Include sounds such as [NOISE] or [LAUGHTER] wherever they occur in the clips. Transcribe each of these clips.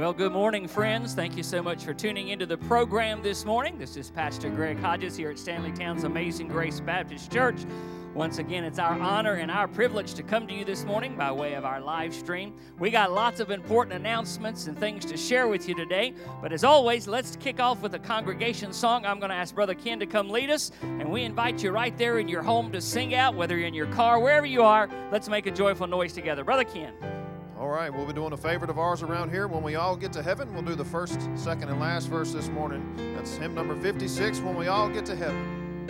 Well, good morning, friends. Thank you so much for tuning into the program this morning. This is Pastor Greg Hodges here at Stanleytown's Amazing Grace Baptist Church. Once again, it's our honor and our privilege to come to you this morning by way of our live stream. We got lots of important announcements and things to share with you today. But as always, let's kick off with a congregation song. I'm going to ask Brother Ken to come lead us, and we invite you right there in your home to sing out, whether you're in your car, wherever you are. Let's make a joyful noise together. Brother Ken. All right, we'll be doing a favorite of ours around here. When we all get to heaven, we'll do the first, second, and last verse this morning. That's hymn number 56, When We All Get to Heaven.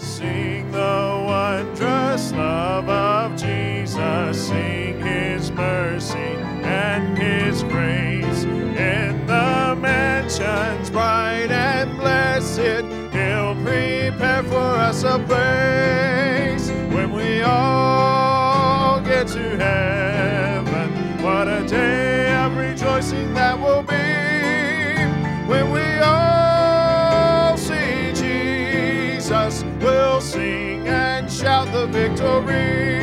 Sing the wondrous love of Jesus, sing his mercy and his grace. In the mansions bright and blessed, he'll prepare for us a place victory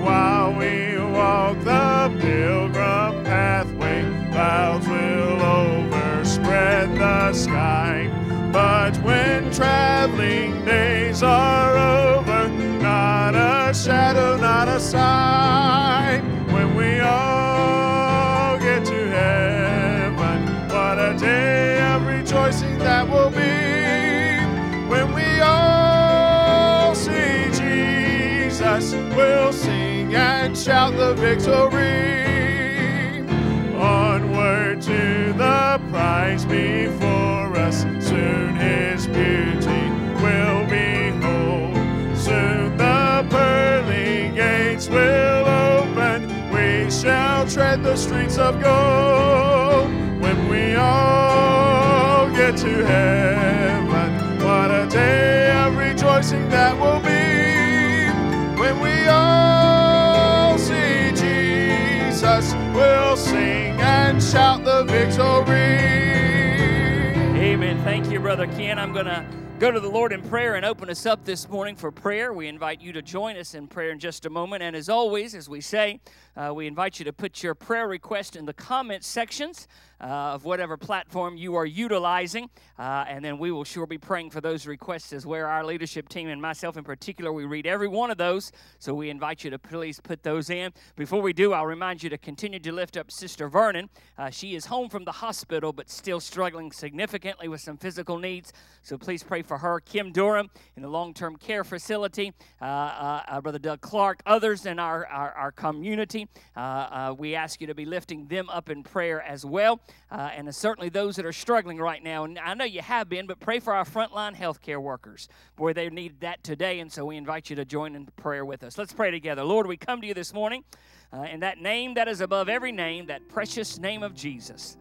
while we walk the pilgrim pathway. Clouds will overspread the sky. But when traveling days are over, not a shadow, not a sign. Shout the victory. Onward to the prize before us, soon his beauty will behold. Soon the pearly gates will open, we shall tread the streets of gold. When we all get to heaven, what a day of rejoicing that will be. Sing and shout the victory. Amen. Thank you, Brother Ken. I'm going to go to the Lord in prayer and open us up this morning for prayer. We invite you to join us in prayer in just a moment. And as always, as we say, uh, we invite you to put your prayer request in the comment sections uh, of whatever platform you are utilizing. Uh, and then we will sure be praying for those requests as where our leadership team and myself in particular, we read every one of those. So we invite you to please put those in. Before we do, I'll remind you to continue to lift up Sister Vernon. Uh, she is home from the hospital, but still struggling significantly with some physical needs. So please pray for her. Kim Durham in the long term care facility, uh, uh, uh, Brother Doug Clark, others in our, our, our community. We ask you to be lifting them up in prayer as well. And certainly those that are struggling right now. And I know you have been, but pray for our frontline healthcare workers. Boy, they need that today. And so we invite you to join in prayer with us. Let's pray together. Lord, we come to you this morning uh, in that name that is above every name, that precious name of Jesus.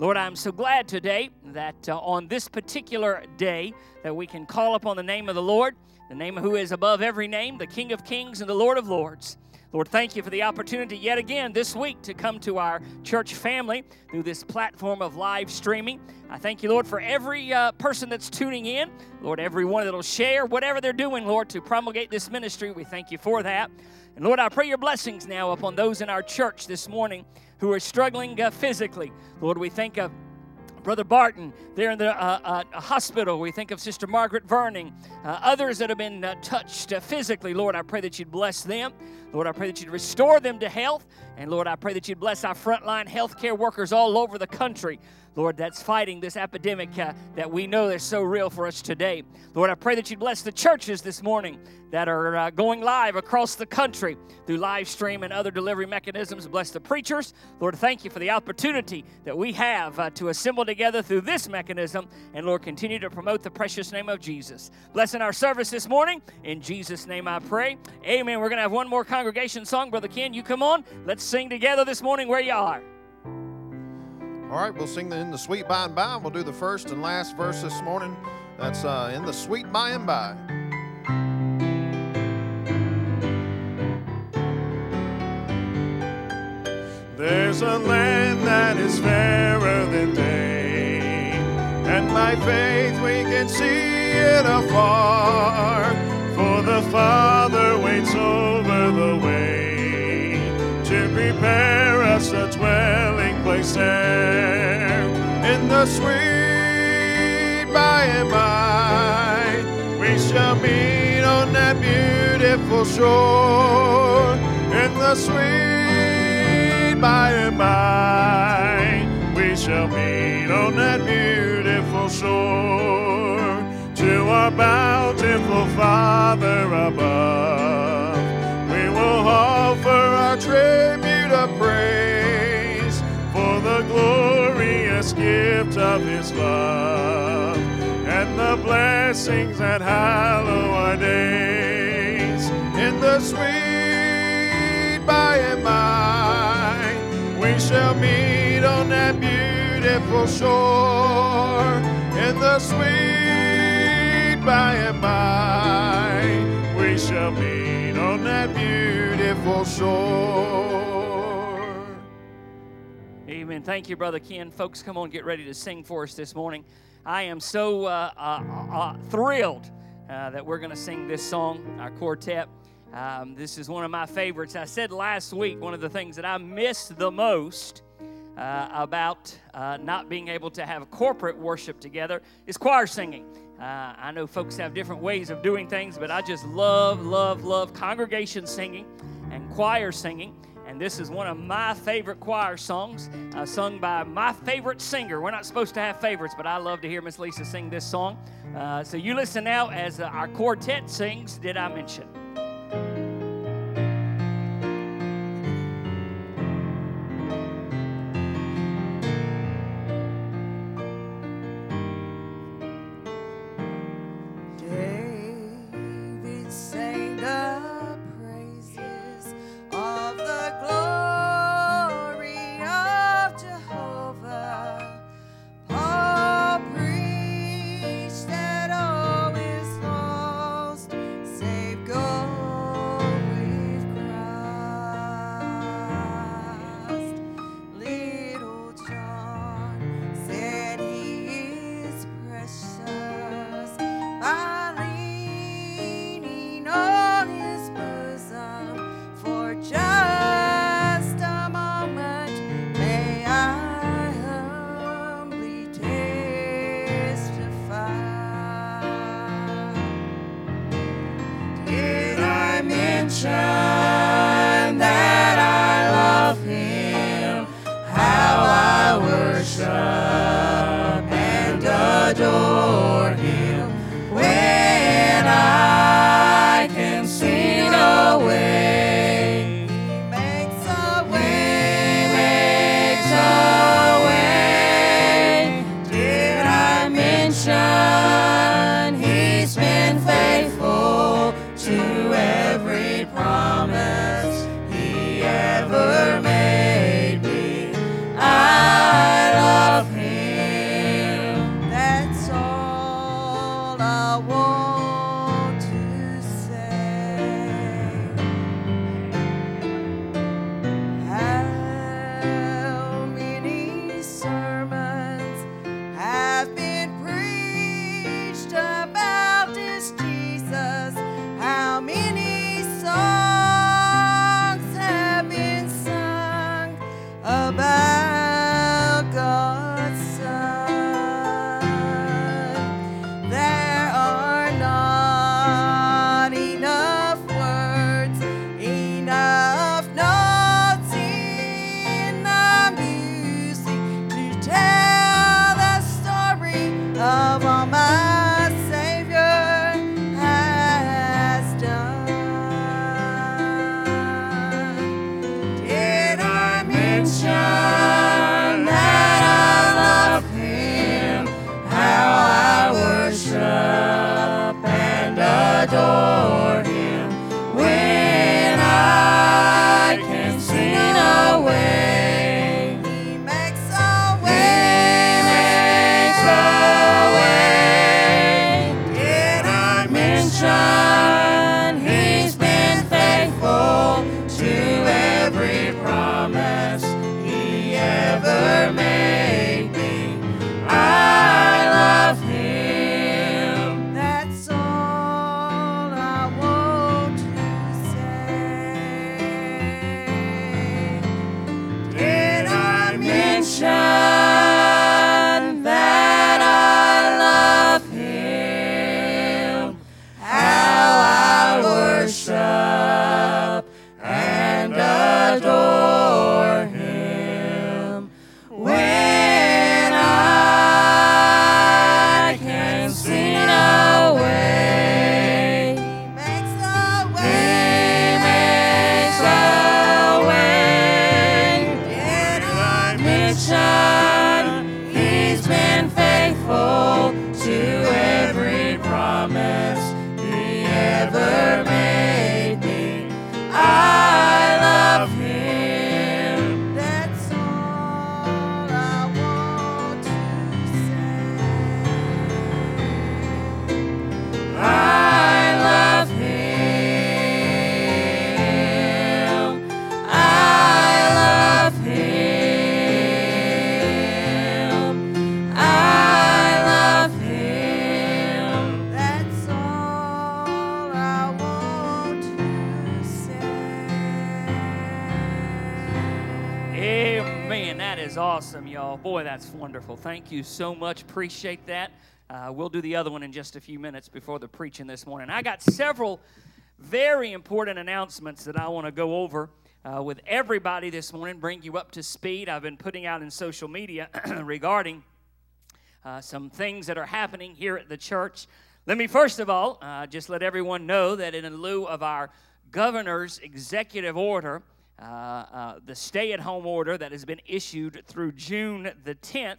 Lord, I'm so glad today that uh, on this particular day that we can call upon the name of the Lord, the name who is above every name, the King of Kings and the Lord of Lords. Lord, thank you for the opportunity yet again this week to come to our church family through this platform of live streaming. I thank you, Lord, for every uh, person that's tuning in. Lord, everyone that'll share whatever they're doing, Lord, to promulgate this ministry. We thank you for that. And Lord, I pray your blessings now upon those in our church this morning who are struggling uh, physically. Lord, we think of Brother Barton there in the uh, uh, hospital. We think of Sister Margaret Verning, uh, others that have been uh, touched uh, physically. Lord, I pray that you'd bless them. Lord, I pray that you'd restore them to health. And Lord, I pray that you'd bless our frontline healthcare workers all over the country. Lord, that's fighting this epidemic uh, that we know is so real for us today. Lord, I pray that you bless the churches this morning that are uh, going live across the country through live stream and other delivery mechanisms. Bless the preachers. Lord, thank you for the opportunity that we have uh, to assemble together through this mechanism. And Lord, continue to promote the precious name of Jesus. Blessing our service this morning. In Jesus' name I pray. Amen. We're going to have one more congregation song. Brother Ken, you come on. Let's sing together this morning where you are. All right, we'll sing in the sweet by and by. We'll do the first and last verse this morning. That's uh, in the sweet by and by. There's a land that is fairer than day, and by faith we can see it afar. For the Father waits over the way prepare us a dwelling place there in the sweet by and by. We shall meet on that beautiful shore in the sweet by and by. We shall meet on that beautiful shore to our bountiful Father above. We will offer our tribute the glorious gift of His love and the blessings that hallow our days. In the sweet by and by, we shall meet on that beautiful shore. In the sweet by and by, we shall meet on that beautiful shore. Amen. Thank you, Brother Ken. Folks, come on, get ready to sing for us this morning. I am so uh, uh, uh, thrilled uh, that we're going to sing this song, our quartet. Um, this is one of my favorites. I said last week, one of the things that I miss the most uh, about uh, not being able to have corporate worship together is choir singing. Uh, I know folks have different ways of doing things, but I just love, love, love congregation singing and choir singing. And this is one of my favorite choir songs, uh, sung by my favorite singer. We're not supposed to have favorites, but I love to hear Miss Lisa sing this song. Uh, so you listen now as uh, our quartet sings Did I Mention? Thank you so much. Appreciate that. Uh, we'll do the other one in just a few minutes before the preaching this morning. I got several very important announcements that I want to go over uh, with everybody this morning, bring you up to speed. I've been putting out in social media [CLEARS THROAT] regarding uh, some things that are happening here at the church. Let me first of all uh, just let everyone know that in lieu of our governor's executive order, uh, uh, the stay at home order that has been issued through June the 10th.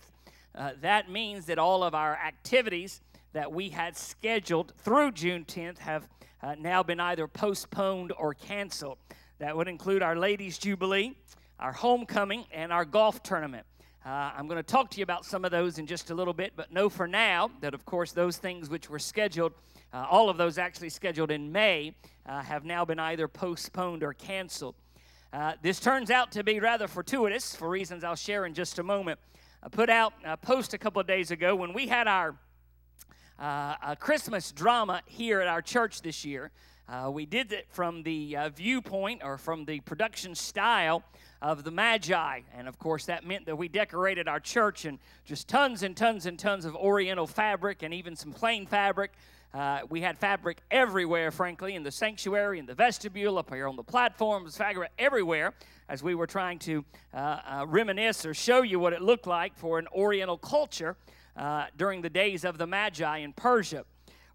Uh, that means that all of our activities that we had scheduled through June 10th have uh, now been either postponed or canceled. That would include our Ladies' Jubilee, our homecoming, and our golf tournament. Uh, I'm going to talk to you about some of those in just a little bit, but know for now that, of course, those things which were scheduled, uh, all of those actually scheduled in May, uh, have now been either postponed or canceled. Uh, this turns out to be rather fortuitous for reasons I'll share in just a moment. I put out a post a couple of days ago when we had our uh, Christmas drama here at our church this year. Uh, we did it from the uh, viewpoint or from the production style of the Magi. And of course, that meant that we decorated our church in just tons and tons and tons of Oriental fabric and even some plain fabric. Uh, we had fabric everywhere, frankly, in the sanctuary, in the vestibule, up here on the platforms, fabric everywhere, as we were trying to uh, uh, reminisce or show you what it looked like for an Oriental culture uh, during the days of the Magi in Persia.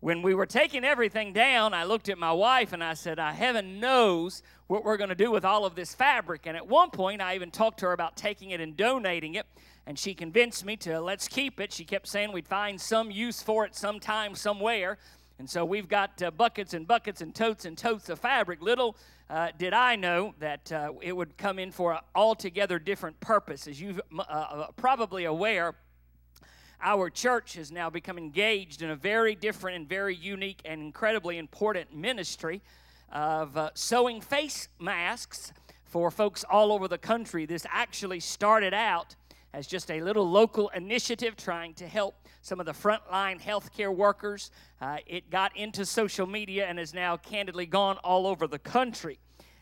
When we were taking everything down, I looked at my wife and I said, I, Heaven knows what we're going to do with all of this fabric. And at one point, I even talked to her about taking it and donating it and she convinced me to let's keep it. She kept saying we'd find some use for it sometime, somewhere. And so we've got uh, buckets and buckets and totes and totes of fabric. Little uh, did I know that uh, it would come in for an altogether different purpose. As you're uh, uh, probably aware, our church has now become engaged in a very different and very unique and incredibly important ministry of uh, sewing face masks for folks all over the country. This actually started out as just a little local initiative trying to help some of the frontline healthcare workers. Uh, it got into social media and has now candidly gone all over the country.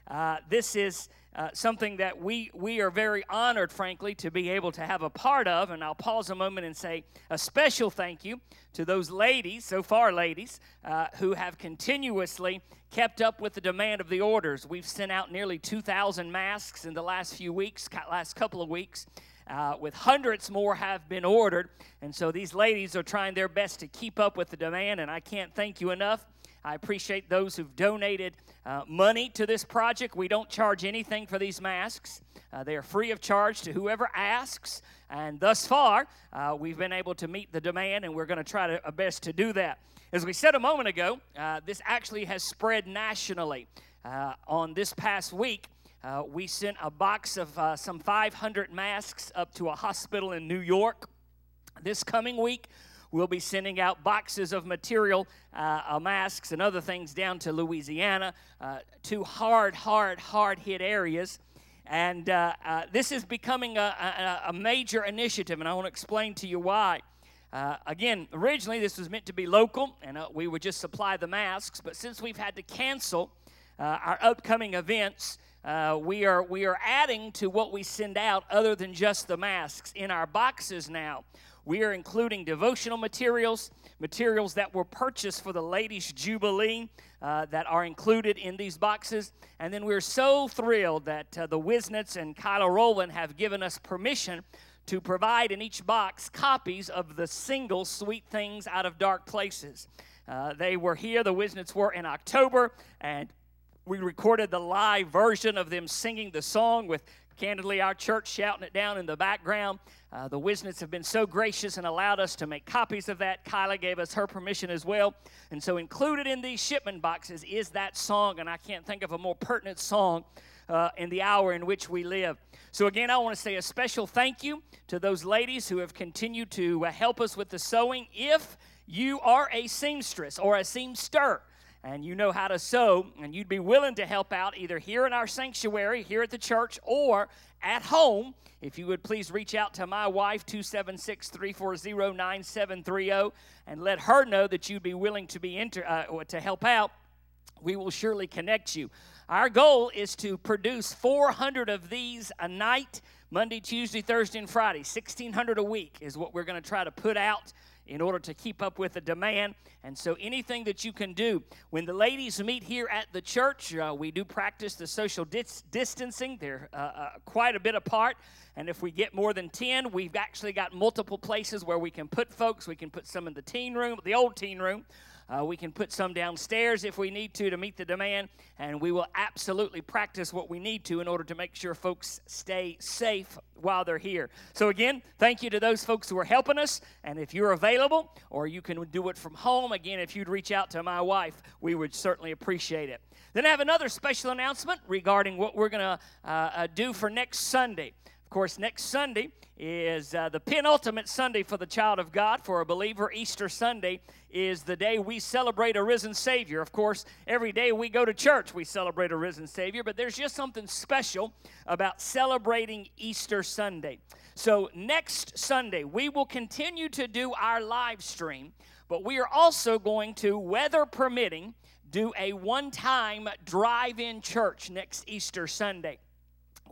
Uh, this is uh, something that we, we are very honored, frankly, to be able to have a part of. And I'll pause a moment and say a special thank you to those ladies, so far ladies, uh, who have continuously kept up with the demand of the orders. We've sent out nearly 2,000 masks in the last few weeks, last couple of weeks uh, with hundreds more have been ordered. And so these ladies are trying their best to keep up with the demand, and I can't thank you enough. I appreciate those who've donated uh, money to this project. We don't charge anything for these masks. Uh, they are free of charge to whoever asks. And thus far, uh, we've been able to meet the demand, and we're going to try our best to do that. As we said a moment ago, uh, this actually has spread nationally. Uh, on this past week, uh, we sent a box of uh, some 500 masks up to a hospital in New York. This coming week, we'll be sending out boxes of material, uh, uh masks, and other things down to Louisiana, uh, two hard, hard, hard hit areas. And uh, this is becoming a, a, a, major initiative, and I want to explain to you why. again, originally this was meant to be local, and we would just supply the masks, but since we've had to cancel our upcoming events, uh, we, are, we are adding to what we send out other than just the masks. In our boxes now, we are including devotional materials, materials that were purchased for the Ladies' Jubilee uh, that are included in these boxes. And then we're so thrilled that uh, the Whisnants and Kyla Rowland have given us permission to provide in each box copies of the single Sweet Things Out of Dark Places. Uh, they were here, the Whisnants were in October, and we recorded the live version of them singing the song with candidly our church shouting it down in the background. Uh, the Whisnants have been so gracious and allowed us to make copies of that. Kyla gave us her permission as well. And so, included in these shipment boxes is that song, and I can't think of a more pertinent song uh, in the hour in which we live. So, again, I want to say a special thank you to those ladies who have continued to uh, help us with the sewing. If you are a seamstress or a seamster, and you know how to sew, and you'd be willing to help out either here in our sanctuary, here at the church, or at home, if you would please reach out to my wife, 276 340 9730, and let her know that you'd be willing to, be inter- uh, to help out, we will surely connect you. Our goal is to produce 400 of these a night Monday, Tuesday, Thursday, and Friday. 1600 a week is what we're going to try to put out in order to keep up with the demand. And so, anything that you can do. When the ladies meet here at the church, uh, we do practice the social dis- distancing. They're uh, uh, quite a bit apart. And if we get more than 10, we've actually got multiple places where we can put folks. We can put some in the teen room, the old teen room. Uh, we can put some downstairs if we need to to meet the demand, and we will absolutely practice what we need to in order to make sure folks stay safe while they're here. So, again, thank you to those folks who are helping us, and if you're available or you can do it from home, again, if you'd reach out to my wife, we would certainly appreciate it. Then I have another special announcement regarding what we're going to uh, uh, do for next Sunday. Of course, next Sunday is uh, the penultimate Sunday for the child of God. For a believer, Easter Sunday is the day we celebrate a risen Savior. Of course, every day we go to church, we celebrate a risen Savior, but there's just something special about celebrating Easter Sunday. So, next Sunday, we will continue to do our live stream, but we are also going to, weather permitting, do a one time drive in church next Easter Sunday.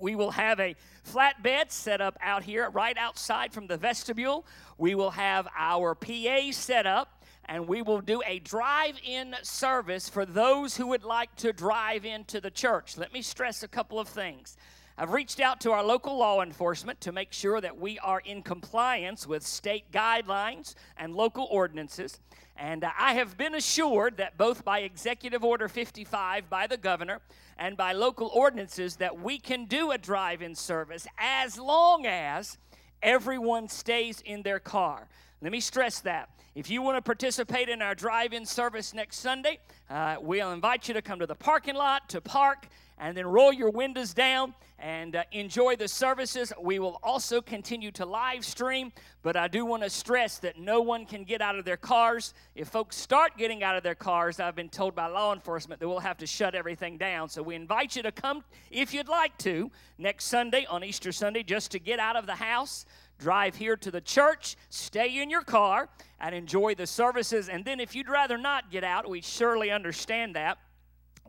We will have a flatbed set up out here right outside from the vestibule. We will have our PA set up and we will do a drive in service for those who would like to drive into the church. Let me stress a couple of things. I've reached out to our local law enforcement to make sure that we are in compliance with state guidelines and local ordinances. And uh, I have been assured that both by Executive Order 55 by the governor and by local ordinances that we can do a drive in service as long as everyone stays in their car. Let me stress that. If you want to participate in our drive in service next Sunday, uh, we'll invite you to come to the parking lot to park and then roll your windows down and uh, enjoy the services. We will also continue to live stream, but I do want to stress that no one can get out of their cars. If folks start getting out of their cars, I've been told by law enforcement that we'll have to shut everything down. So we invite you to come if you'd like to next Sunday on Easter Sunday just to get out of the house drive here to the church, stay in your car, and enjoy the services. And then, if you'd rather not get out, we surely understand that.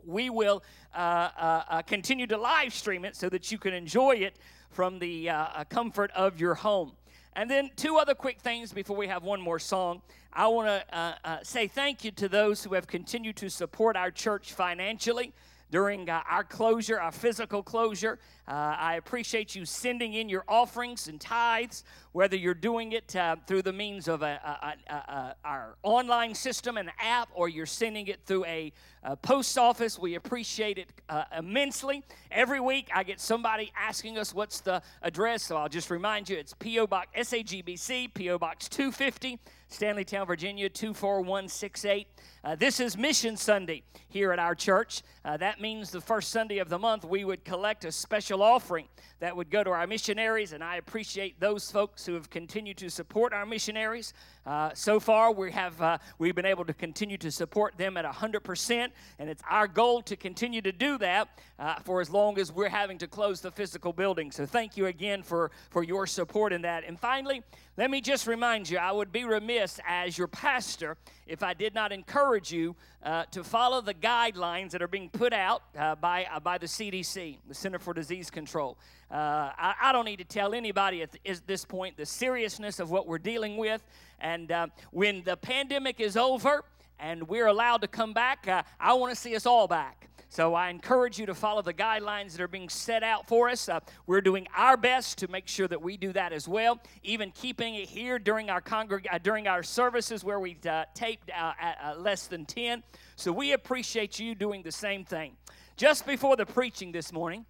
We will uh, uh, uh, continue to live stream it so that you can enjoy it from the uh, uh, comfort of your home. And then, two other quick things before we have one more song. I want to say thank you to those who have continued to support our church financially during uh, our closure, our physical closure. Uh, I appreciate you sending in your offerings and tithes, whether you're doing it uh, through the means of a, a, a, our online system and app or you're sending it through a, post office. We appreciate it uh, immensely. Every week I get somebody asking us what's the address, so I'll just remind you it's P.O. Box SAGBC, P.O. Box 250. Stanleytown, Virginia 24168. Uh, this is Mission Sunday here at our church. Uh, that means the first Sunday of the month we would collect a special offering that would go to our missionaries, and I appreciate those folks who have continued to support our missionaries. Uh, so far, we have uh, we've been able to continue to support them at 100%, and it's our goal to continue to do that uh, for as long as we're having to close the physical building. So thank you again for for your support in that. And finally, let me just remind you, I would be remiss as your pastor if I did not encourage you uh, to follow the guidelines that are being put out uh, by, uh, by the CDC, the Center for Disease Control. Uh, I, I, don't need to tell anybody at this point the seriousness of what we're dealing with. And uh, when the pandemic is over and we're allowed to come back, uh, I want to see us all back. So I encourage you to follow the guidelines that are being set out for us. Uh, we're doing our best to make sure that we do that as well. Even keeping it here during our congreg- uh, during our services where we uh, taped uh, at uh, less than ten. So we appreciate you doing the same thing. Just before the preaching this morning.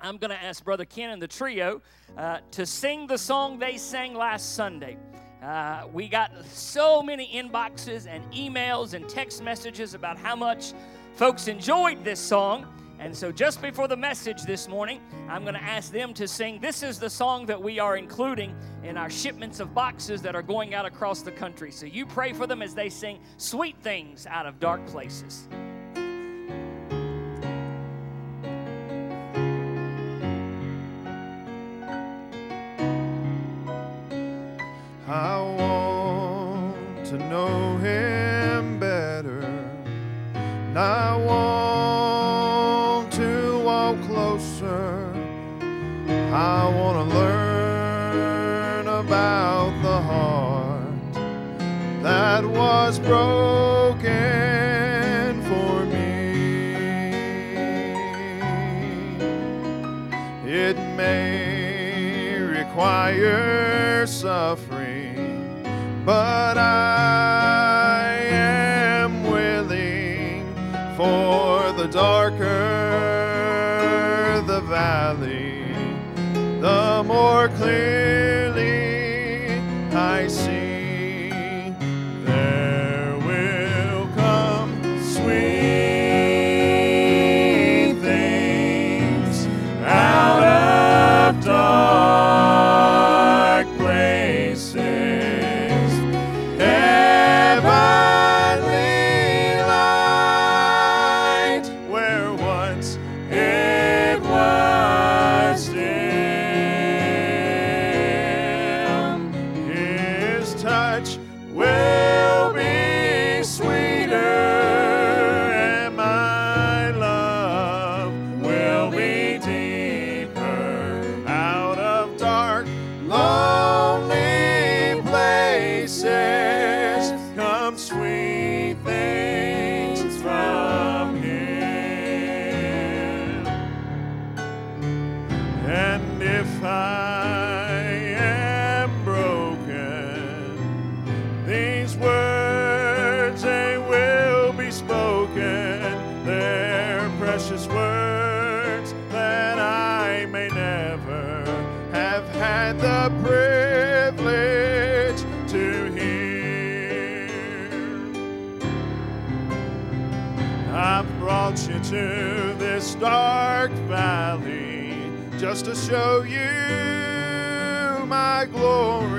I'm going to ask Brother Ken and the trio uh, to sing the song they sang last Sunday. Uh, we got so many inboxes and emails and text messages about how much Folks enjoyed this song, and so just before the message this morning, I'm going to ask them to sing. This is the song that we are including in our shipments of boxes that are going out across the country. So you pray for them as they sing sweet things out of dark places. I want to know him. And I want to walk closer. I want to learn about the heart that was broken for me. It may require suffering, but I for the darker the valley, the more clearly show you my glory.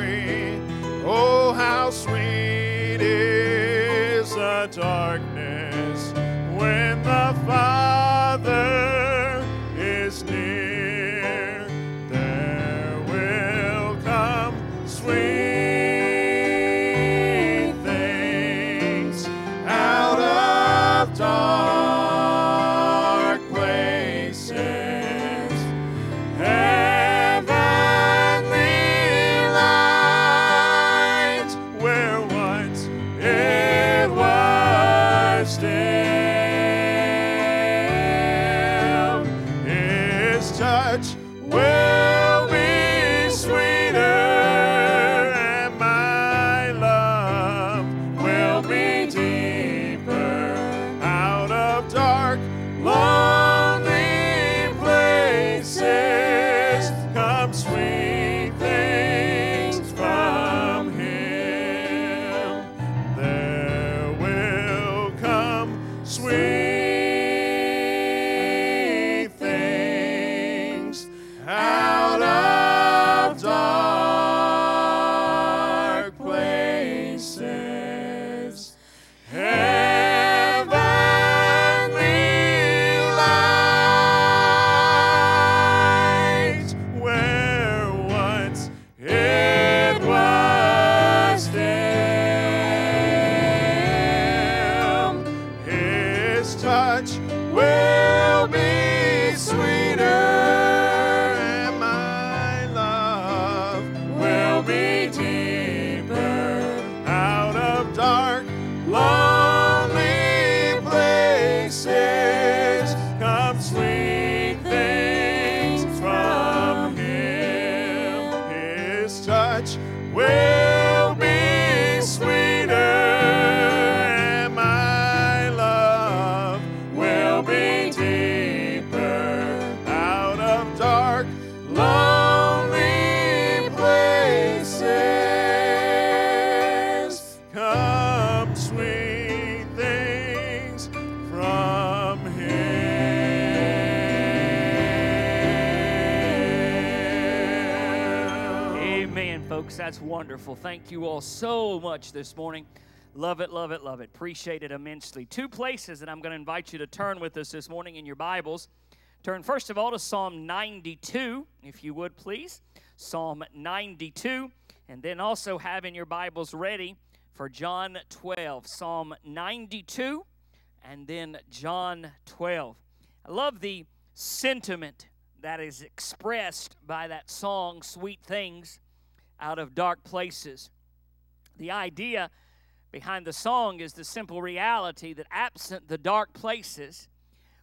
That's wonderful. Thank you all so much this morning. Love it, love it, love it. Appreciate it immensely. Two places that I'm going to invite you to turn with us this morning in your Bibles. Turn first of all to Psalm 92, if you would please. Psalm 92. And then also have in your Bibles ready for John 12. Psalm 92 and then John 12. I love the sentiment that is expressed by that song, Sweet Things Out of Dark Places. The idea behind the song is the simple reality that absent the dark places,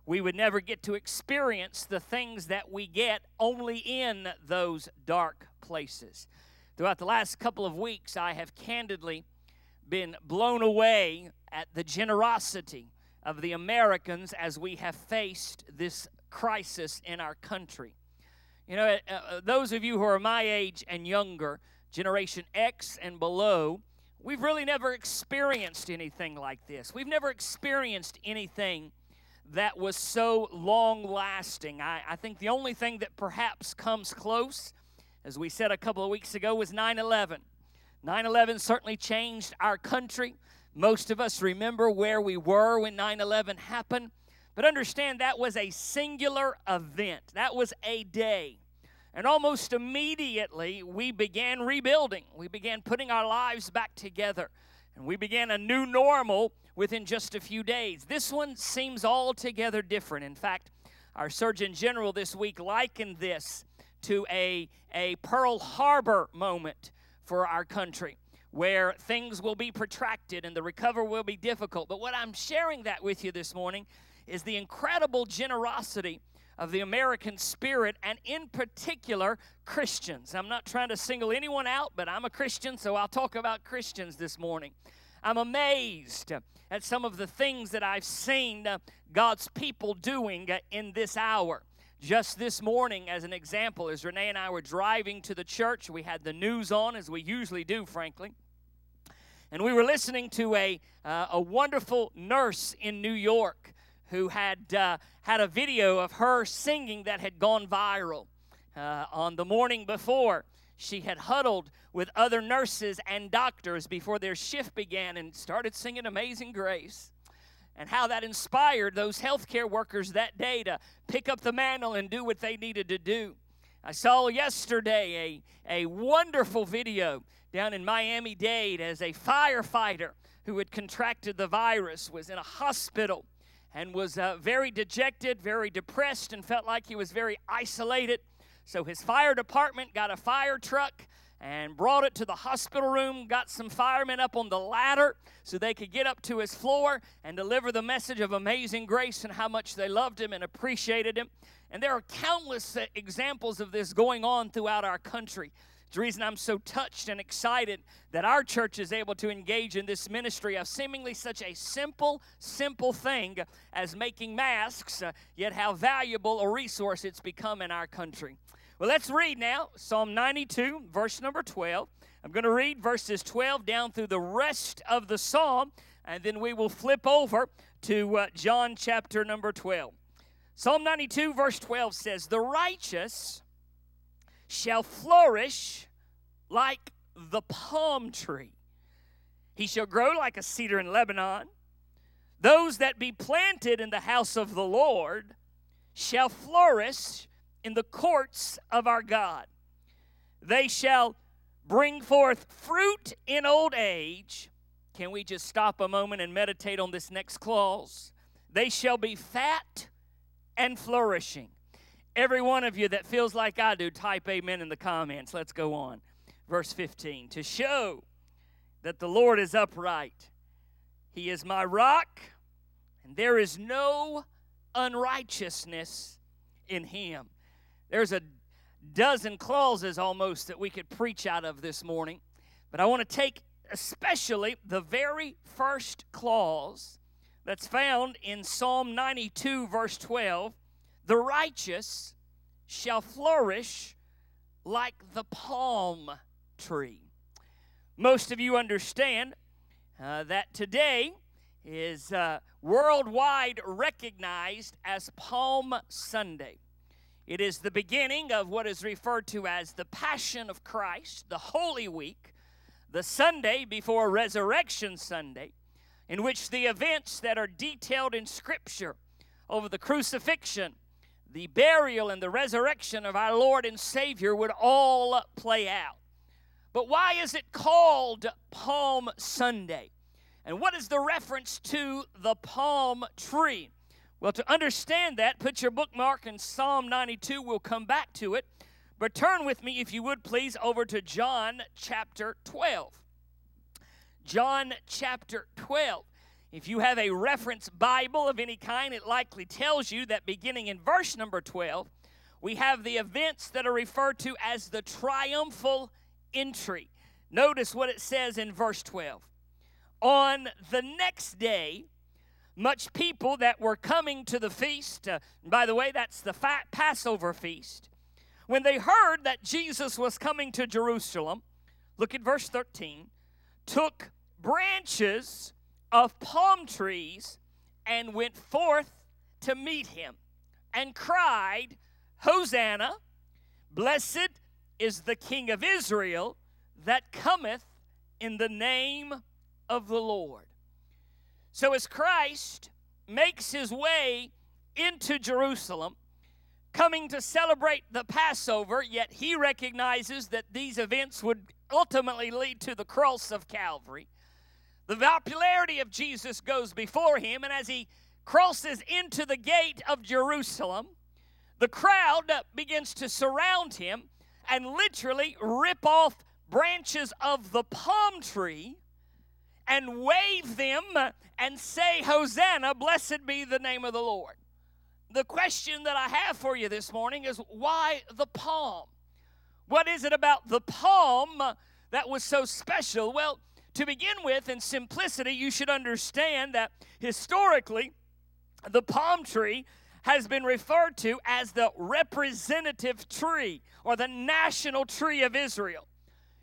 we would never get to experience the things that we get only in those dark places. Throughout the last couple of weeks, I have candidly been blown away at the generosity of the Americans as we have faced this crisis in our country. You know, uh, uh, those of you who are my age and younger, Generation X and below, we've really never experienced anything like this. We've never experienced anything that was so long lasting. I, I think the only thing that perhaps comes close, as we said a couple of weeks ago, was 9 11. 9 11 certainly changed our country. Most of us remember where we were when 9 11 happened. But understand that was a singular event, that was a day. And almost immediately, we began rebuilding. We began putting our lives back together. And we began a new normal within just a few days. This one seems altogether different. In fact, our Surgeon General this week likened this to a, a Pearl Harbor moment for our country where things will be protracted and the recovery will be difficult. But what I'm sharing that with you this morning is the incredible generosity of the American spirit and in particular Christians. I'm not trying to single anyone out, but I'm a Christian, so I'll talk about Christians this morning. I'm amazed at some of the things that I've seen uh, God's people doing uh, in this hour. Just this morning, as an example, as Renee and I were driving to the church, we had the news on, as we usually do, frankly. And we were listening to a, uh, a wonderful nurse in New York who had, uh, had a video of her singing that had gone viral. Uh, on the morning before, she had huddled with other nurses and doctors before their shift began and started singing Amazing Grace and how that inspired those healthcare workers that day to pick up the mantle and do what they needed to do. I saw yesterday a, a wonderful video down in Miami Dade as a firefighter who had contracted the virus was in a hospital and was uh, very dejected, very depressed, and felt like he was very isolated. So his fire department got a fire truck and brought it to the hospital room, got some firemen up on the ladder so they could get up to his floor and deliver the message of amazing grace and how much they loved him and appreciated him. And there are countless uh, examples of this going on throughout our country. It's the reason I'm so touched and excited that our church is able to engage in this ministry of seemingly such a simple, simple thing as making masks, uh, yet how valuable a resource it's become in our country. Well, let's read now Psalm 92, verse number 12. I'm going to read verses 12 down through the rest of the psalm, and then we will flip over to uh, John chapter number 12. Psalm 92, verse 12 says, The righteous shall flourish like the palm tree, he shall grow like a cedar in Lebanon. Those that be planted in the house of the Lord shall flourish in the courts of our God. They shall bring forth fruit in old age. Can we just stop a moment and meditate on this next clause? They shall be fat and flourishing. Every one of you that feels like I do, type amen in the comments. Let's go on. Verse 15 To show that the Lord is upright, He is my rock, and there is no unrighteousness in Him. There's a dozen clauses almost that we could preach out of this morning, but I want to take especially the very first clause that's found in Psalm 92, verse 12 The righteous shall flourish like the palm tree. Most of you understand uh, that today is uh, worldwide recognized as Palm Sunday. It is the beginning of what is referred to as the Passion of Christ, the Holy Week, the Sunday before Resurrection Sunday, in which the events that are detailed in Scripture over the crucifixion, the burial, and the resurrection of our Lord and Savior would all play out. But why is it called Palm Sunday? And what is the reference to the palm tree? Well, to understand that, put your bookmark in Psalm 92. We'll come back to it. But turn with me, if you would please, over to John chapter 12. John chapter 12. If you have a reference Bible of any kind, it likely tells you that beginning in verse number 12, we have the events that are referred to as the triumphal entry. Notice what it says in verse 12. On the next day, much people that were coming to the feast, uh, by the way, that's the Passover feast, when they heard that Jesus was coming to Jerusalem, look at verse 13, took branches of palm trees and went forth to meet him and cried, Hosanna, blessed is the King of Israel that cometh in the name of the Lord. So as Christ makes his way into Jerusalem, coming to celebrate the Passover, yet he recognizes that these events would ultimately lead to the cross of Calvary. The popularity of Jesus goes before him, and as he crosses into the gate of Jerusalem, the crowd begins to surround him and literally rip off branches of the palm tree and wave them and say, Hosanna, blessed be the name of the Lord. The question that I have for you this morning is why the palm? What is it about the palm that was so special? Well, to begin with, in simplicity, you should understand that historically, the palm tree has been referred to as the representative tree or the national tree of Israel.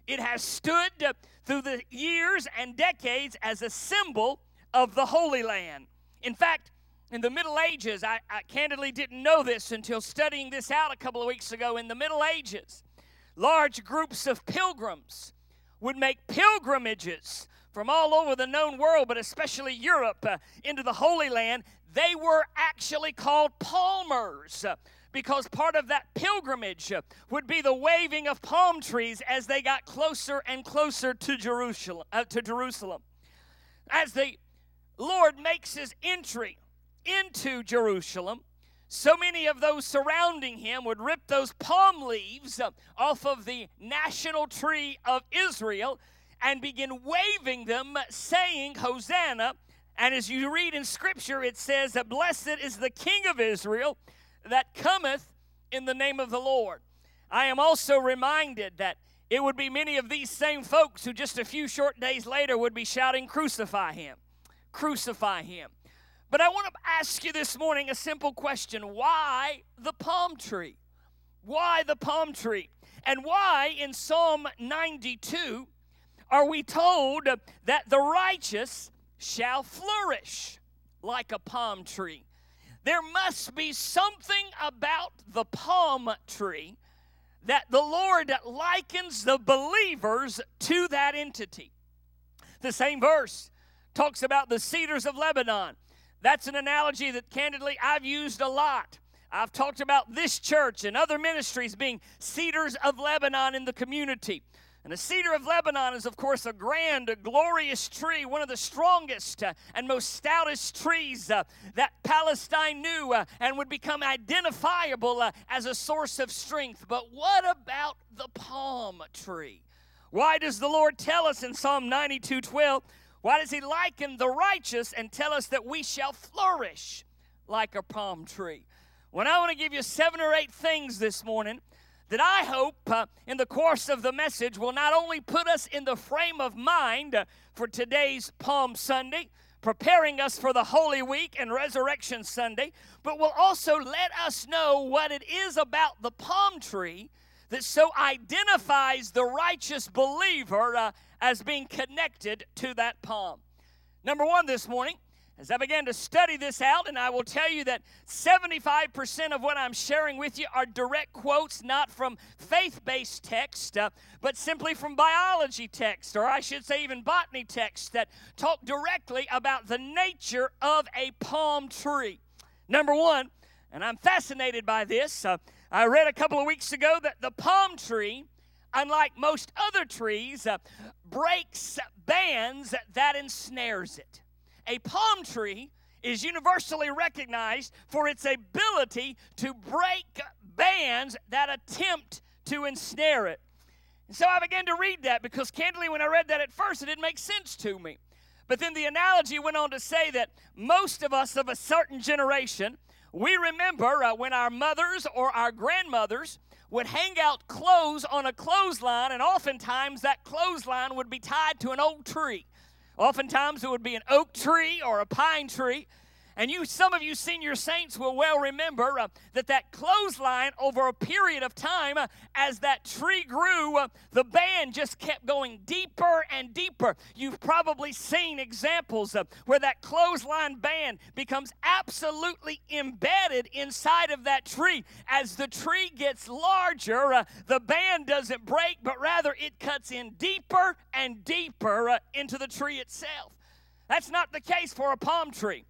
It has stood through the years and decades as a symbol of the Holy Land. In fact, in the Middle Ages, I, I, candidly didn't know this until studying this out a couple of weeks ago. In the Middle Ages, large groups of pilgrims would make pilgrimages from all over the known world, but especially Europe, uh, into the Holy Land. They were actually called palmers. Uh, because part of that pilgrimage uh, would be the waving of palm trees as they got closer and closer to Jerusalem. Uh, to Jerusalem. As the Lord makes his entry into Jerusalem, so many of those surrounding him would rip those palm leaves uh, off of the national tree of Israel and begin waving them, saying, Hosanna. And as you read in Scripture, it says that blessed is the King of Israel that cometh in the name of the Lord. I am also reminded that it would be many of these same folks who just a few short days later would be shouting, Crucify him! Crucify him! But I want to ask you this morning a simple question Why the palm tree? Why the palm tree? And why in Psalm 92 are we told that the righteous shall flourish like a palm tree? There must be something about the palm tree that the Lord likens the believers to that entity. The same verse talks about the cedars of Lebanon. That's an analogy that candidly I've used a lot. I've talked about this church and other ministries being cedars of Lebanon in the community. And the cedar of Lebanon is, of course, a grand, a glorious tree, one of the strongest uh, and most stoutest trees uh, that Palestine knew uh, and would become identifiable uh, as a source of strength. But what about the palm tree? Why does the Lord tell us in Psalm 92 12? Why does He liken the righteous and tell us that we shall flourish like a palm tree? When I want to give you seven or eight things this morning that I hope uh, in the course of the message will not only put us in the frame of mind uh, for today's Palm Sunday, preparing us for the Holy Week and Resurrection Sunday, but will also let us know what it is about the palm tree that so identifies the righteous believer uh, as being connected to that palm. Number one this morning, as I began to study this out, and I will tell you that 75% of what I'm sharing with you are direct quotes, not from faith based text, uh, but simply from biology text, or I should say even botany text that talk directly about the nature of a palm tree. Number one, and I'm fascinated by this, uh, I read a couple of weeks ago that the palm tree, unlike most other trees, uh, breaks bands that ensnares it a palm tree is universally recognized for its ability to break bands that attempt to ensnare it. And so I began to read that because, candidly, when I read that at first, it didn't make sense to me. But then the analogy went on to say that most of us of a certain generation, we remember uh, when our mothers or our grandmothers would hang out clothes on a clothesline, and oftentimes that clothesline would be tied to an old tree. Oftentimes it would be an oak tree or a pine tree. And you, some of you senior saints will well remember uh, that that clothesline over a period of time, uh, as that tree grew, uh, the band just kept going deeper and deeper. You've probably seen examples of where that clothesline band becomes absolutely embedded inside of that tree. As the tree gets larger, uh, the band doesn't break, but rather it cuts in deeper and deeper uh, into the tree itself. That's not the case for a palm tree.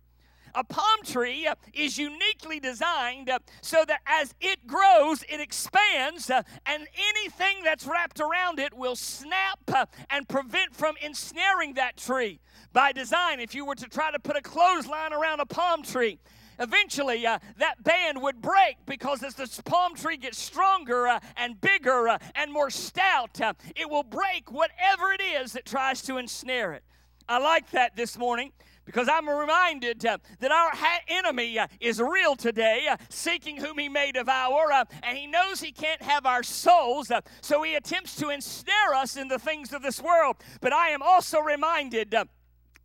A palm tree uh, is uniquely designed uh, so that as it grows, it expands, uh, and anything that's wrapped around it will snap and prevent from ensnaring that tree. By design, if you were to try to put a clothesline around a palm tree, eventually uh, that band would break because as the palm tree gets stronger uh, and bigger uh, and more stout, it will break whatever it is that tries to ensnare it. I like that this morning because I'm reminded uh, that our enemy uh, is real today, uh, seeking whom he may devour, and he knows he can't have our souls, so he attempts to ensnare us in the things of this world. But I am also reminded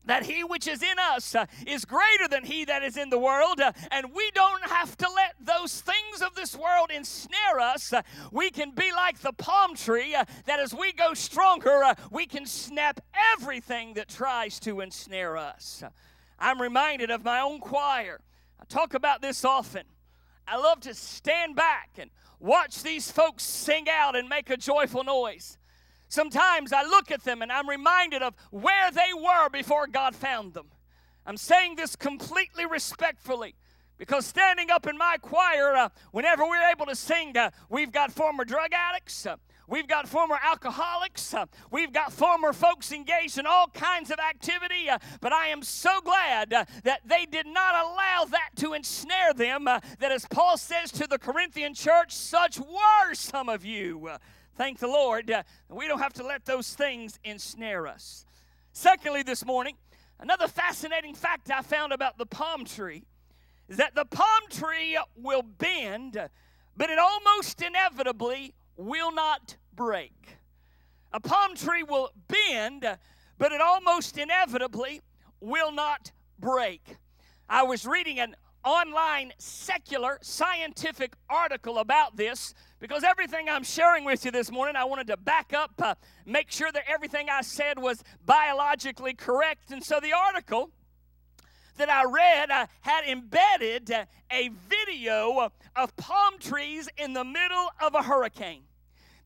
that he which is in us uh, is greater than he that is in the world, uh, and we don't have to let those things of this world ensnare us. Uh, we can be like the palm tree, that as we go stronger, we can snap everything that tries to ensnare us. I'm reminded of my own choir. I talk about this often. I love to stand back and watch these folks sing out and make a joyful noise. Sometimes I look at them and I'm reminded of where they were before God found them. I'm saying this completely respectfully because standing up in my choir, uh, whenever we're able to sing, uh, we've got former drug addicts. Uh, We've got former alcoholics. Uh, we've got former folks engaged in all kinds of activity. Uh, but I am so glad uh, that they did not allow that to ensnare them. That, as Paul says to the Corinthian church, such were some of you. Thank the Lord. Uh, we don't have to let those things ensnare us. Secondly, this morning, another fascinating fact I found about the palm tree is that the palm tree will bend, but it almost inevitably will not break. A palm tree will bend, but it almost inevitably will not break. I was reading an online secular scientific article about this because everything I'm sharing with you this morning, I wanted to back up, uh, make sure that everything I said was biologically correct. And so the article that I read uh, had embedded a video of palm trees in the middle of a hurricane.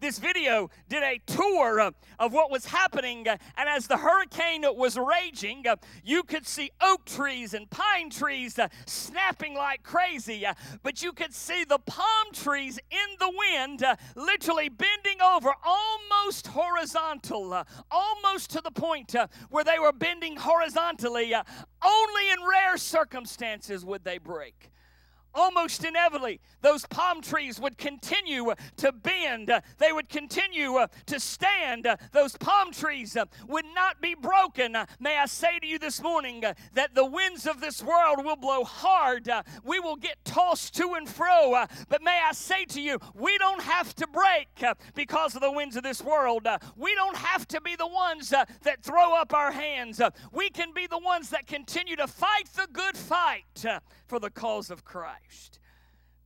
This video did a tour of, what was happening, uh, and as the hurricane was raging, uh, you could see oak trees and pine trees uh, snapping like crazy, but you could see the palm trees in the wind literally bending over almost horizontal, almost to the point where they were bending horizontally. only in rare circumstances would they break almost inevitably, those palm trees would continue uh, to bend. Uh, they would continue uh, to stand. Those palm trees would not be broken. May I say to you this morning that the winds of this world will blow hard. We will get tossed to and fro. But may I say to you, we don't have to break because of the winds of this world. We don't have to be the ones that throw up our hands. We can be the ones that continue to fight the good fight for the cause of Christ.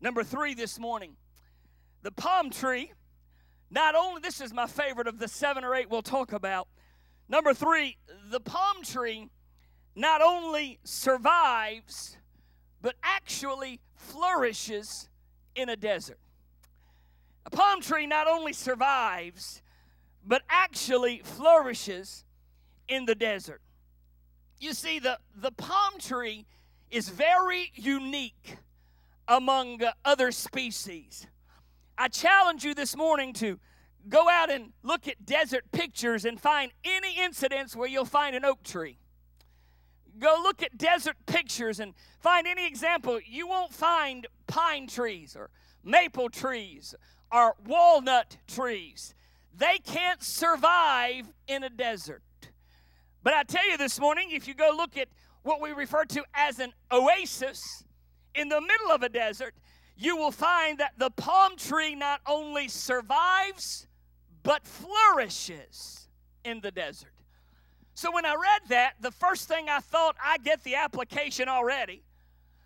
Number three this morning, the palm tree. Not only, this is my favorite of the seven or eight we'll talk about. Number three, the palm tree not only survives, but actually flourishes in a desert. A palm tree not only survives, but actually flourishes in the desert. You see, the, the palm tree is very unique among other species. I challenge you this morning to go out and look at desert pictures and find any incidents where you'll find an oak tree. Go look at desert pictures and find any example. You won't find pine trees or maple trees or walnut trees. they can't survive in a desert. But I tell you this morning, if you go look at what we refer to as an oasis in the middle of a desert, you will find that the palm tree not only survives, but flourishes in the desert. So when I read that, the first thing I thought, I get the application already,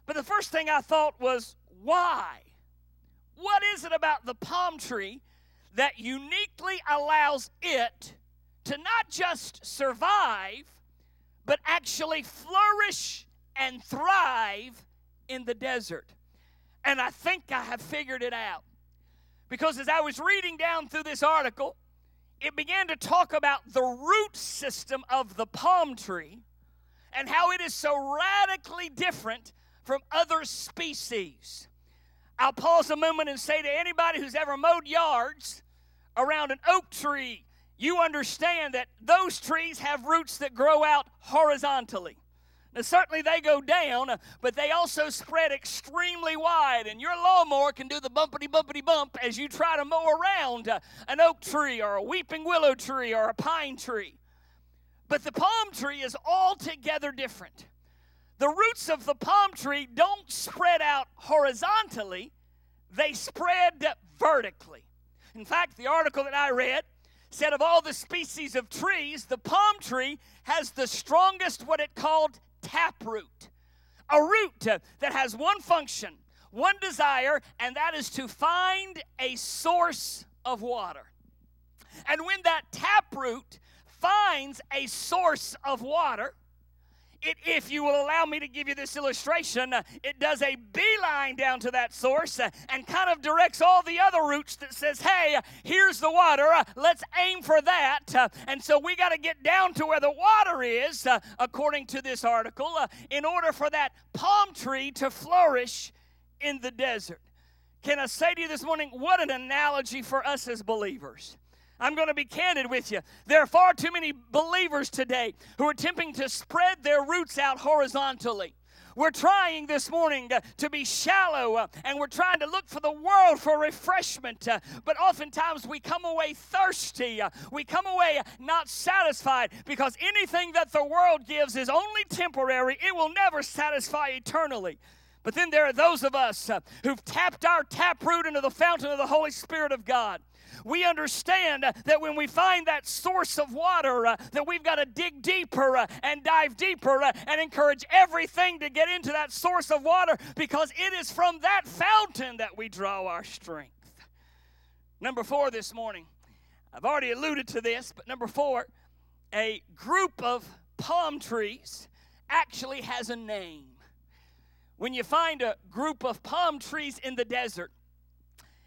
but the first thing I thought was, why? What is it about the palm tree that uniquely allows it to not just survive, but actually flourish and thrive in the desert? And I think I have figured it out. Because as I was reading down through this article, it began to talk about the root system of the palm tree and how it is so radically different from other species. I'll pause a moment and say to anybody who's ever mowed yards around an oak tree, you understand that those trees have roots that grow out horizontally. Now, certainly they go down, but they also spread extremely wide, and your lawnmower can do the bumpity bumpity bump as you try to mow around uh, an oak tree or a weeping willow tree or a pine tree. But the palm tree is altogether different. The roots of the palm tree don't spread out horizontally, they spread vertically. In fact, the article that I read said of all the species of trees, the palm tree has the strongest, what it called taproot. A root that has one function, one desire, and that is to find a source of water. And when that taproot finds a source of water, it, if you will allow me to give you this illustration, uh, it does a beeline down to that source uh, and kind of directs all the other roots that says, hey, here's the water, uh, let's aim for that. And so we got to get down to where the water is, according to this article, in order for that palm tree to flourish in the desert. Can I say to you this morning, what an analogy for us as believers? I'm going to be candid with you. There are far too many believers today who are attempting to spread their roots out horizontally. We're trying this morning uh, to be shallow uh, and we're trying to look for the world for refreshment. Uh, but oftentimes we come away thirsty. We come away not satisfied because anything that the world gives is only temporary, it will never satisfy eternally. But then there are those of us who've tapped our taproot into the fountain of the Holy Spirit of God we understand that when we find that source of water, uh, that we've got to dig deeper uh, and dive deeper uh, and encourage everything to get into that source of water because it is from that fountain that we draw our strength. Number four this morning, I've already alluded to this, but number four, a group of palm trees actually has a name. When you find a group of palm trees in the desert,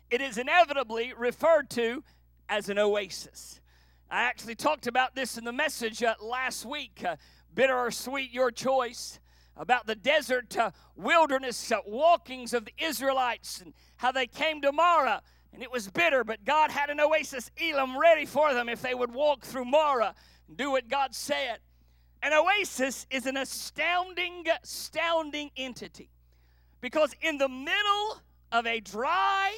it is inevitably referred to as an oasis. I actually talked about this in the message uh, last week uh, bitter or sweet, your choice. About the desert uh, wilderness uh, walkings of the Israelites and how they came to Marah and it was bitter, but God had an oasis, Elim, ready for them if they would walk through Marah and do what God said. An oasis is an astounding, astounding entity because in the middle of a dry,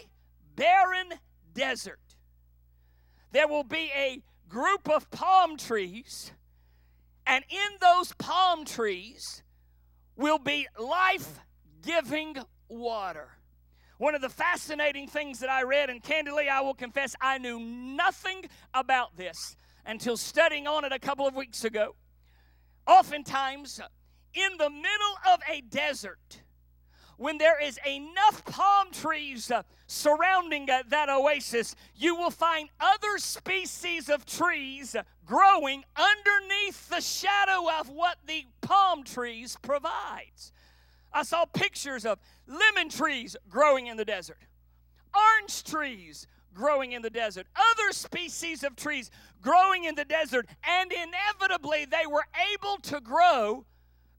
barren desert, there will be a group of palm trees, and in those palm trees will be life giving water. One of the fascinating things that I read, and candidly, I will confess, I knew nothing about this until studying on it a couple of weeks ago. Oftentimes, in the middle of a desert, when there is enough palm trees uh, surrounding uh, that oasis, you will find other species of trees growing underneath the shadow of what the palm trees provides. I saw pictures of lemon trees growing in the desert, orange trees growing in the desert, other species of trees growing in the desert, and inevitably they were able to grow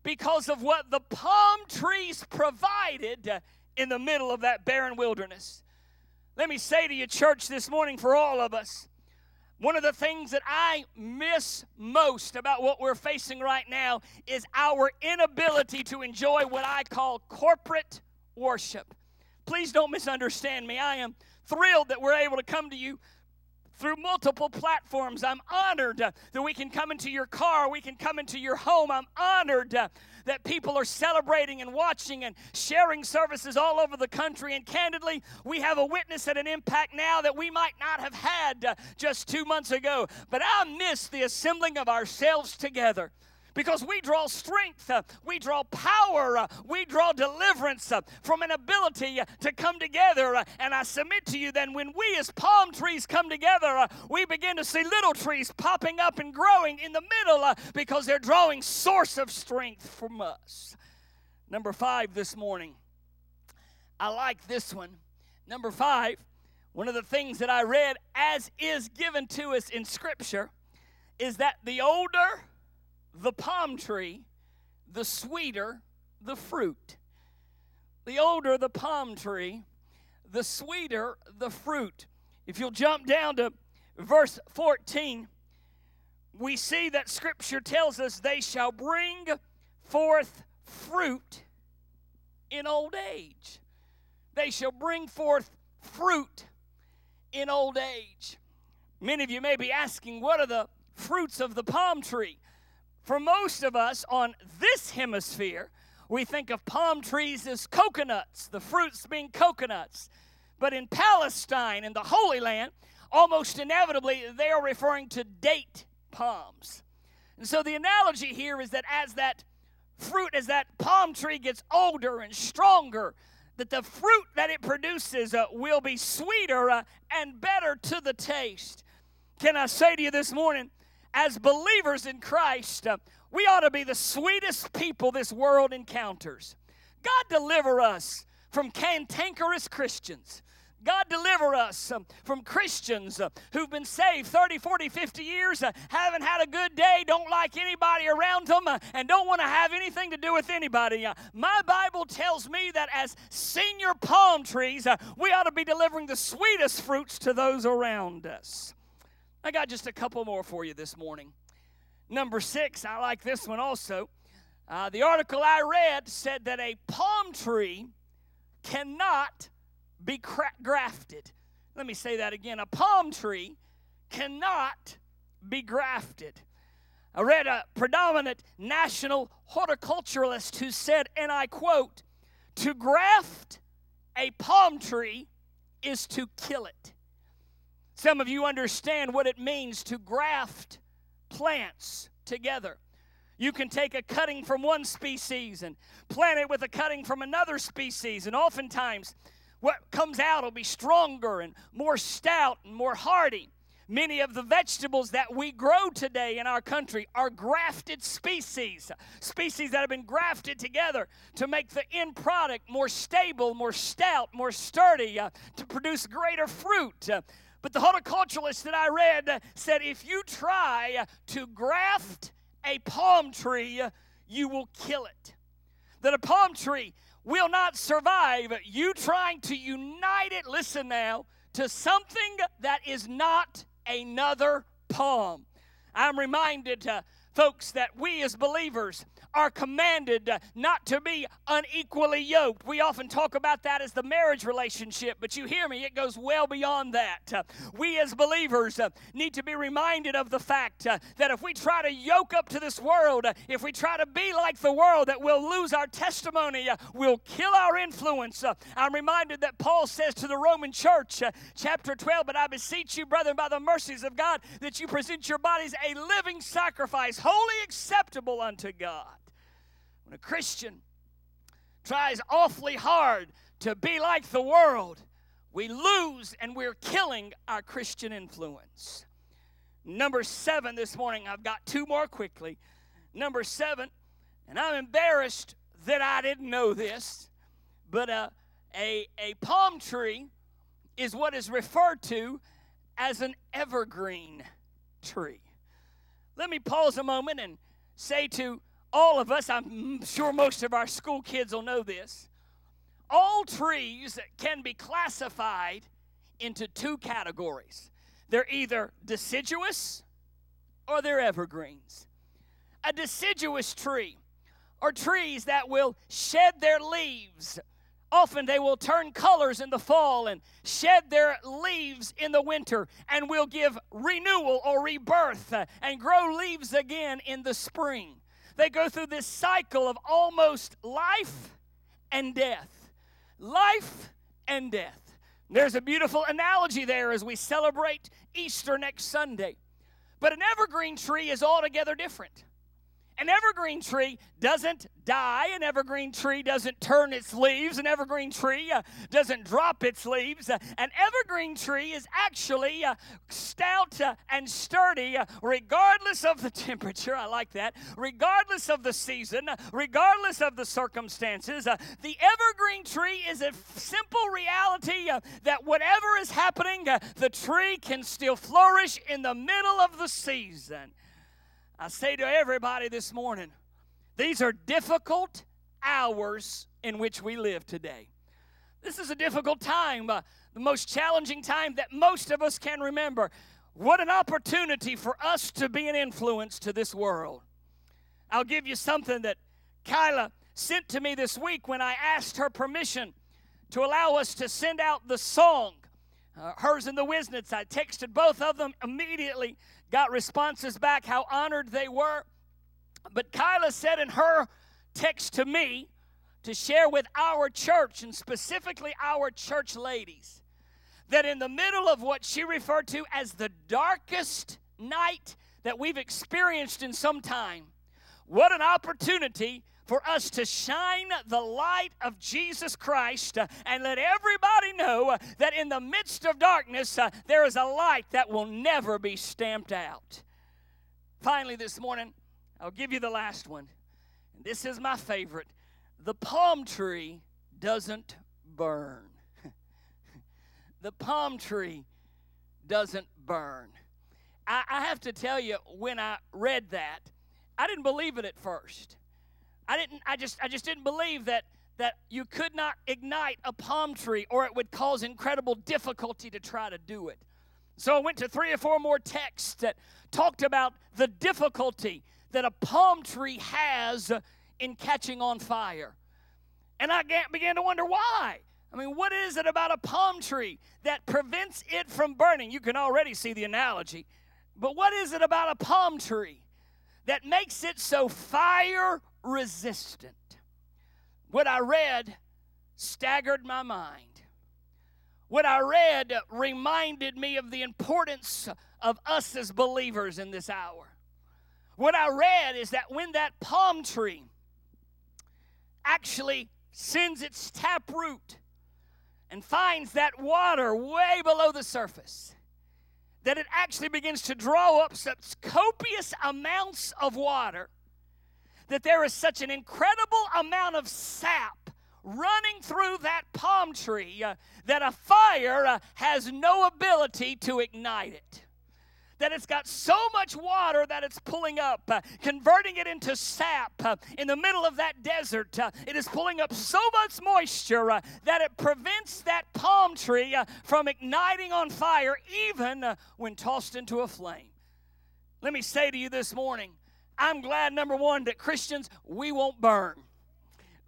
because of what the palm trees provided in the middle of that barren wilderness. Let me say to you, church, this morning for all of us, one of the things that I miss most about what we're facing right now is our inability to enjoy what I call corporate worship. Please don't misunderstand me. I am thrilled that we're able to come to you through multiple platforms. I'm honored that we can come into your car, we can come into your home. I'm honored that people are celebrating and watching and sharing services all over the country. And candidly, we have a witness and an impact now that we might not have had just two months ago. But I miss the assembling of ourselves together because we draw strength, uh, we draw power, uh, we draw deliverance uh, from an ability to come together. And I submit to you that when we as palm trees come together, we begin to see little trees popping up and growing in the middle because they're drawing source of strength from us. Number five this morning. I like this one. Number five, one of the things that I read as is given to us in Scripture is that the older the palm tree, the sweeter the fruit. The older the palm tree, the sweeter the fruit. If you'll jump down to verse 14, we see that Scripture tells us they shall bring forth fruit in old age. They shall bring forth fruit in old age. Many of you may be asking, what are the fruits of the palm tree? For most of us on this hemisphere, we think of palm trees as coconuts, the fruits being coconuts. But in Palestine, in the Holy Land, almost inevitably they are referring to date palms. And so the analogy here is that as that fruit, as that palm tree gets older and stronger, that the fruit that it produces uh, will be sweeter uh, and better to the taste. Can I say to you this morning, as believers in Christ, uh, we ought to be the sweetest people this world encounters. God deliver us from cantankerous Christians. God deliver us um, from Christians uh, who've been saved 30, 40, 50 years, uh, haven't had a good day, don't like anybody around them, uh, and don't want to have anything to do with anybody. Uh, my Bible tells me that as senior palm trees, uh, we ought to be delivering the sweetest fruits to those around us. I got just a couple more for you this morning. Number six, I like this one also. Uh, the article I read said that a palm tree cannot be cra- grafted. Let me say that again. A palm tree cannot be grafted. I read a predominant national horticulturalist who said, and I quote, to graft a palm tree is to kill it. Some of you understand what it means to graft plants together. You can take a cutting from one species and plant it with a cutting from another species, and oftentimes what comes out will be stronger and more stout and more hardy. Many of the vegetables that we grow today in our country are grafted species, species that have been grafted together to make the end product more stable, more stout, more sturdy, uh, to produce greater fruit. Uh, but the horticulturalist that I read said if you try to graft a palm tree, you will kill it. That a palm tree will not survive you trying to unite it, listen now, to something that is not another palm. I'm reminded, uh, folks, that we as believers are commanded not to be unequally yoked. We often talk about that as the marriage relationship, but you hear me, it goes well beyond that. We as believers need to be reminded of the fact that if we try to yoke up to this world, if we try to be like the world, that we'll lose our testimony, we'll kill our influence. I'm reminded that Paul says to the Roman church, chapter 12, But I beseech you, brethren, by the mercies of God, that you present your bodies a living sacrifice, wholly acceptable unto God. When a Christian tries awfully hard to be like the world, we lose and we're killing our Christian influence. Number seven this morning, I've got two more quickly. Number seven, and I'm embarrassed that I didn't know this, but uh, a, a palm tree is what is referred to as an evergreen tree. Let me pause a moment and say to all of us, I'm sure most of our school kids will know this, all trees can be classified into two categories. They're either deciduous or they're evergreens. A deciduous tree are trees that will shed their leaves Often they will turn colors in the fall and shed their leaves in the winter and will give renewal or rebirth and grow leaves again in the spring. They go through this cycle of almost life and death. Life and death. There's a beautiful analogy there as we celebrate Easter next Sunday. But an evergreen tree is altogether different. An evergreen tree doesn't die. An evergreen tree doesn't turn its leaves. An evergreen tree uh, doesn't drop its leaves. Uh, an evergreen tree is actually uh, stout uh, and sturdy, uh, regardless of the [LAUGHS] temperature. I like that. Regardless of the season, uh, regardless of the circumstances. the evergreen tree is a f- simple reality that whatever is happening, the tree can still flourish in the middle of the season. I say to everybody this morning, these are difficult hours in which we live today. This is a difficult time, uh, the most challenging time that most of us can remember. What an opportunity for us to be an influence to this world. I'll give you something that Kyla sent to me this week when I asked her permission to allow us to send out the song. Uh, hers and the Whisnants. I texted both of them immediately got responses back how honored they were. But Kyla said in her text to me to share with our church and specifically our church ladies that in the middle of what she referred to as the darkest night that we've experienced in some time, what an opportunity for us to shine the light of Jesus Christ uh, and let everybody know uh, that in the midst of darkness, uh, there is a light that will never be stamped out. Finally, this morning, I'll give you the last one. This is my favorite. The palm tree doesn't burn. [LAUGHS] the palm tree doesn't burn. I, I have to tell you, when I read that, I didn't believe it at first. I didn't I just I just didn't believe that that you could not ignite a palm tree or it would cause incredible difficulty to try to do it. So I went to three or four more texts that talked about the difficulty that a palm tree has in catching on fire. And I began to wonder why. I mean, what is it about a palm tree that prevents it from burning? You can already see the analogy. But what is it about a palm tree that makes it so fire resistant. What I read staggered my mind. What I read reminded me of the importance of us as believers in this hour. What I read is that when that palm tree actually sends its tap root and finds that water way below the surface, that it actually begins to draw up such copious amounts of water that there is such an incredible amount of sap running through that palm tree uh, that a fire uh, has no ability to ignite it. That it's got so much water that it's pulling up, uh, converting it into sap uh, in the middle of that desert. Uh, it is pulling up so much moisture uh, that it prevents that palm tree from igniting on fire, even when tossed into a flame. Let me say to you this morning I'm glad, number one, that Christians, we won't burn.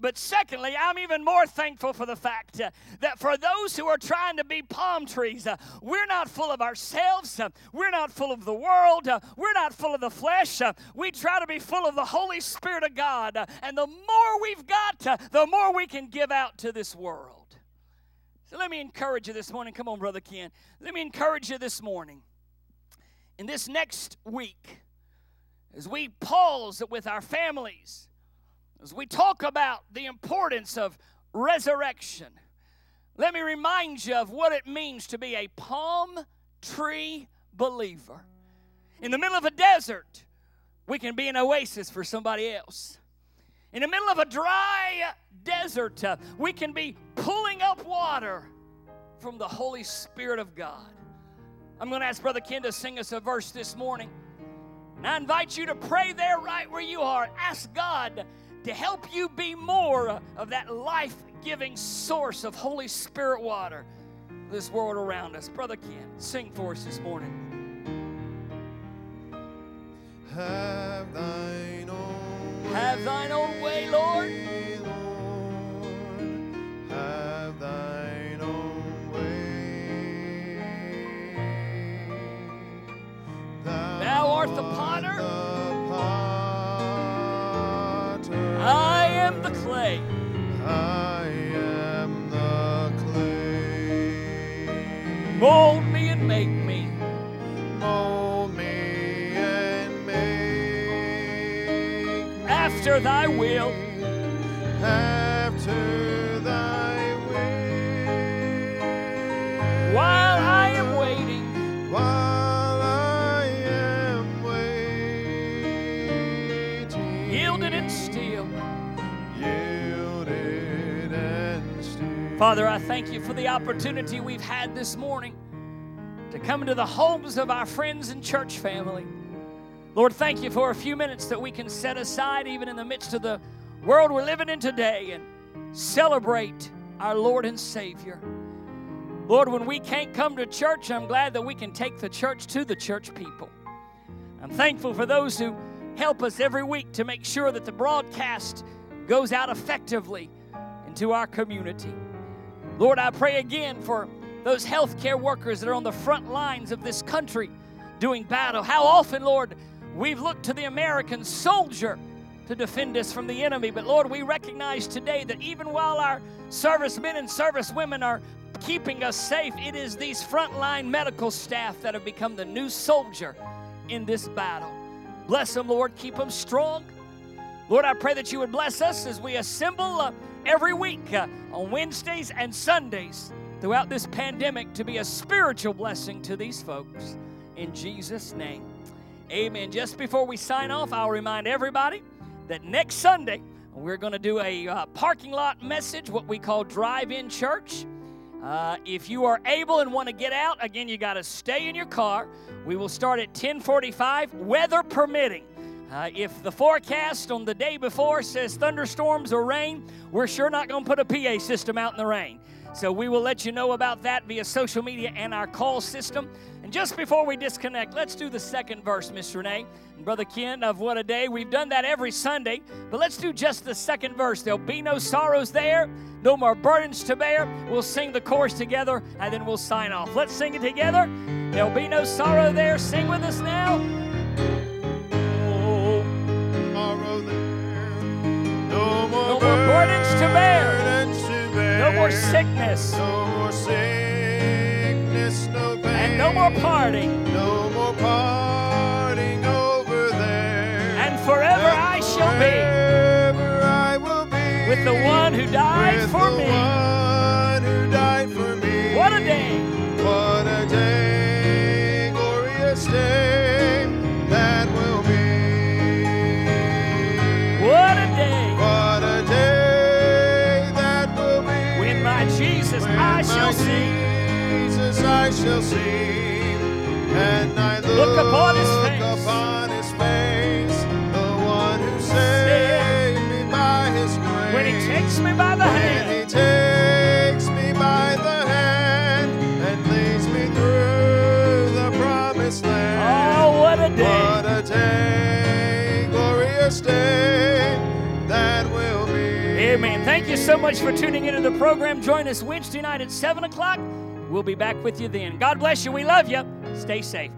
But secondly, I'm even more thankful for the fact uh, that for those who are trying to be palm trees, uh, we're not full of ourselves, uh, we're not full of the world, uh, we're not full of the flesh. Uh, we try to be full of the Holy Spirit of God. Uh, and the more we've got, the more we can give out to this world. So let me encourage you this morning. Come on, Brother Ken. Let me encourage you this morning. In this next week, as we pause with our families, as we talk about the importance of resurrection, let me remind you of what it means to be a palm tree believer. In the middle of a desert, we can be an oasis for somebody else. In the middle of a dry desert, uh, we can be pulling up water from the Holy Spirit of God. I'm going to ask Brother Ken to sing us a verse this morning. And I invite you to pray there right where you are. Ask God to help you be more of that life giving source of Holy Spirit water this world around us. Brother Ken, sing for us this morning. Have thine own Have thine own way, Lord. Lord. Have Mold Father, I thank you for the opportunity we've had this morning to come into the homes of our friends and church family. Lord, thank you for a few minutes that we can set aside, even in the midst of the world we're living in today, and celebrate our Lord and Savior. Lord, when we can't come to church, I'm glad that we can take the church to the church people. I'm thankful for those who help us every week to make sure that the broadcast goes out effectively into our community. Lord, I pray again for those healthcare workers that are on the front lines of this country doing battle. How often, Lord, we've looked to the American soldier to defend us from the enemy. But Lord, we recognize today that even while our servicemen and servicewomen are keeping us safe, it is these frontline medical staff that have become the new soldier in this battle. Bless them, Lord. Keep them strong. Lord, I pray that you would bless us as we assemble uh, every week uh, on Wednesdays and Sundays throughout this pandemic to be a spiritual blessing to these folks. In Jesus' name, amen. Just before we sign off, I'll remind everybody that next Sunday we're going to do a uh, parking lot message, what we call drive in church. Uh, if you are able and want to get out, again, you got to stay in your car. We will start at 1045, weather permitting. Uh, if the forecast on the day before says thunderstorms or rain, we're sure not going to put a PA system out in the rain. So we will let you know about that via social media and our call system. And just before we disconnect, let's do the second verse, Miss Renee and Brother Ken, of What a Day. We've done that every Sunday, but let's do just the second verse. There'll be no sorrows there, no more burdens to bear. We'll sing the chorus together, and then we'll sign off. Let's sing it together. There'll be no sorrow there. Sing with us now. No more, No more burdens to burdens to bear. no more sickness, No more sickness, no pain. and no more parting. No more parting over there. And forever I shall be I will be with the one who died for me. I shall see. And I look, Look upon his face. upon his face, the one who saved me by his grace. When he takes me by the When hand. he takes me by the hand and leads me through the promised land. Oh, what a day! What a day, glorious day that will be. Amen. Thank you so much for tuning into the program. Join us Wednesday night at 7 o'clock. We'll be back with you then. God bless you. We love you. Stay safe.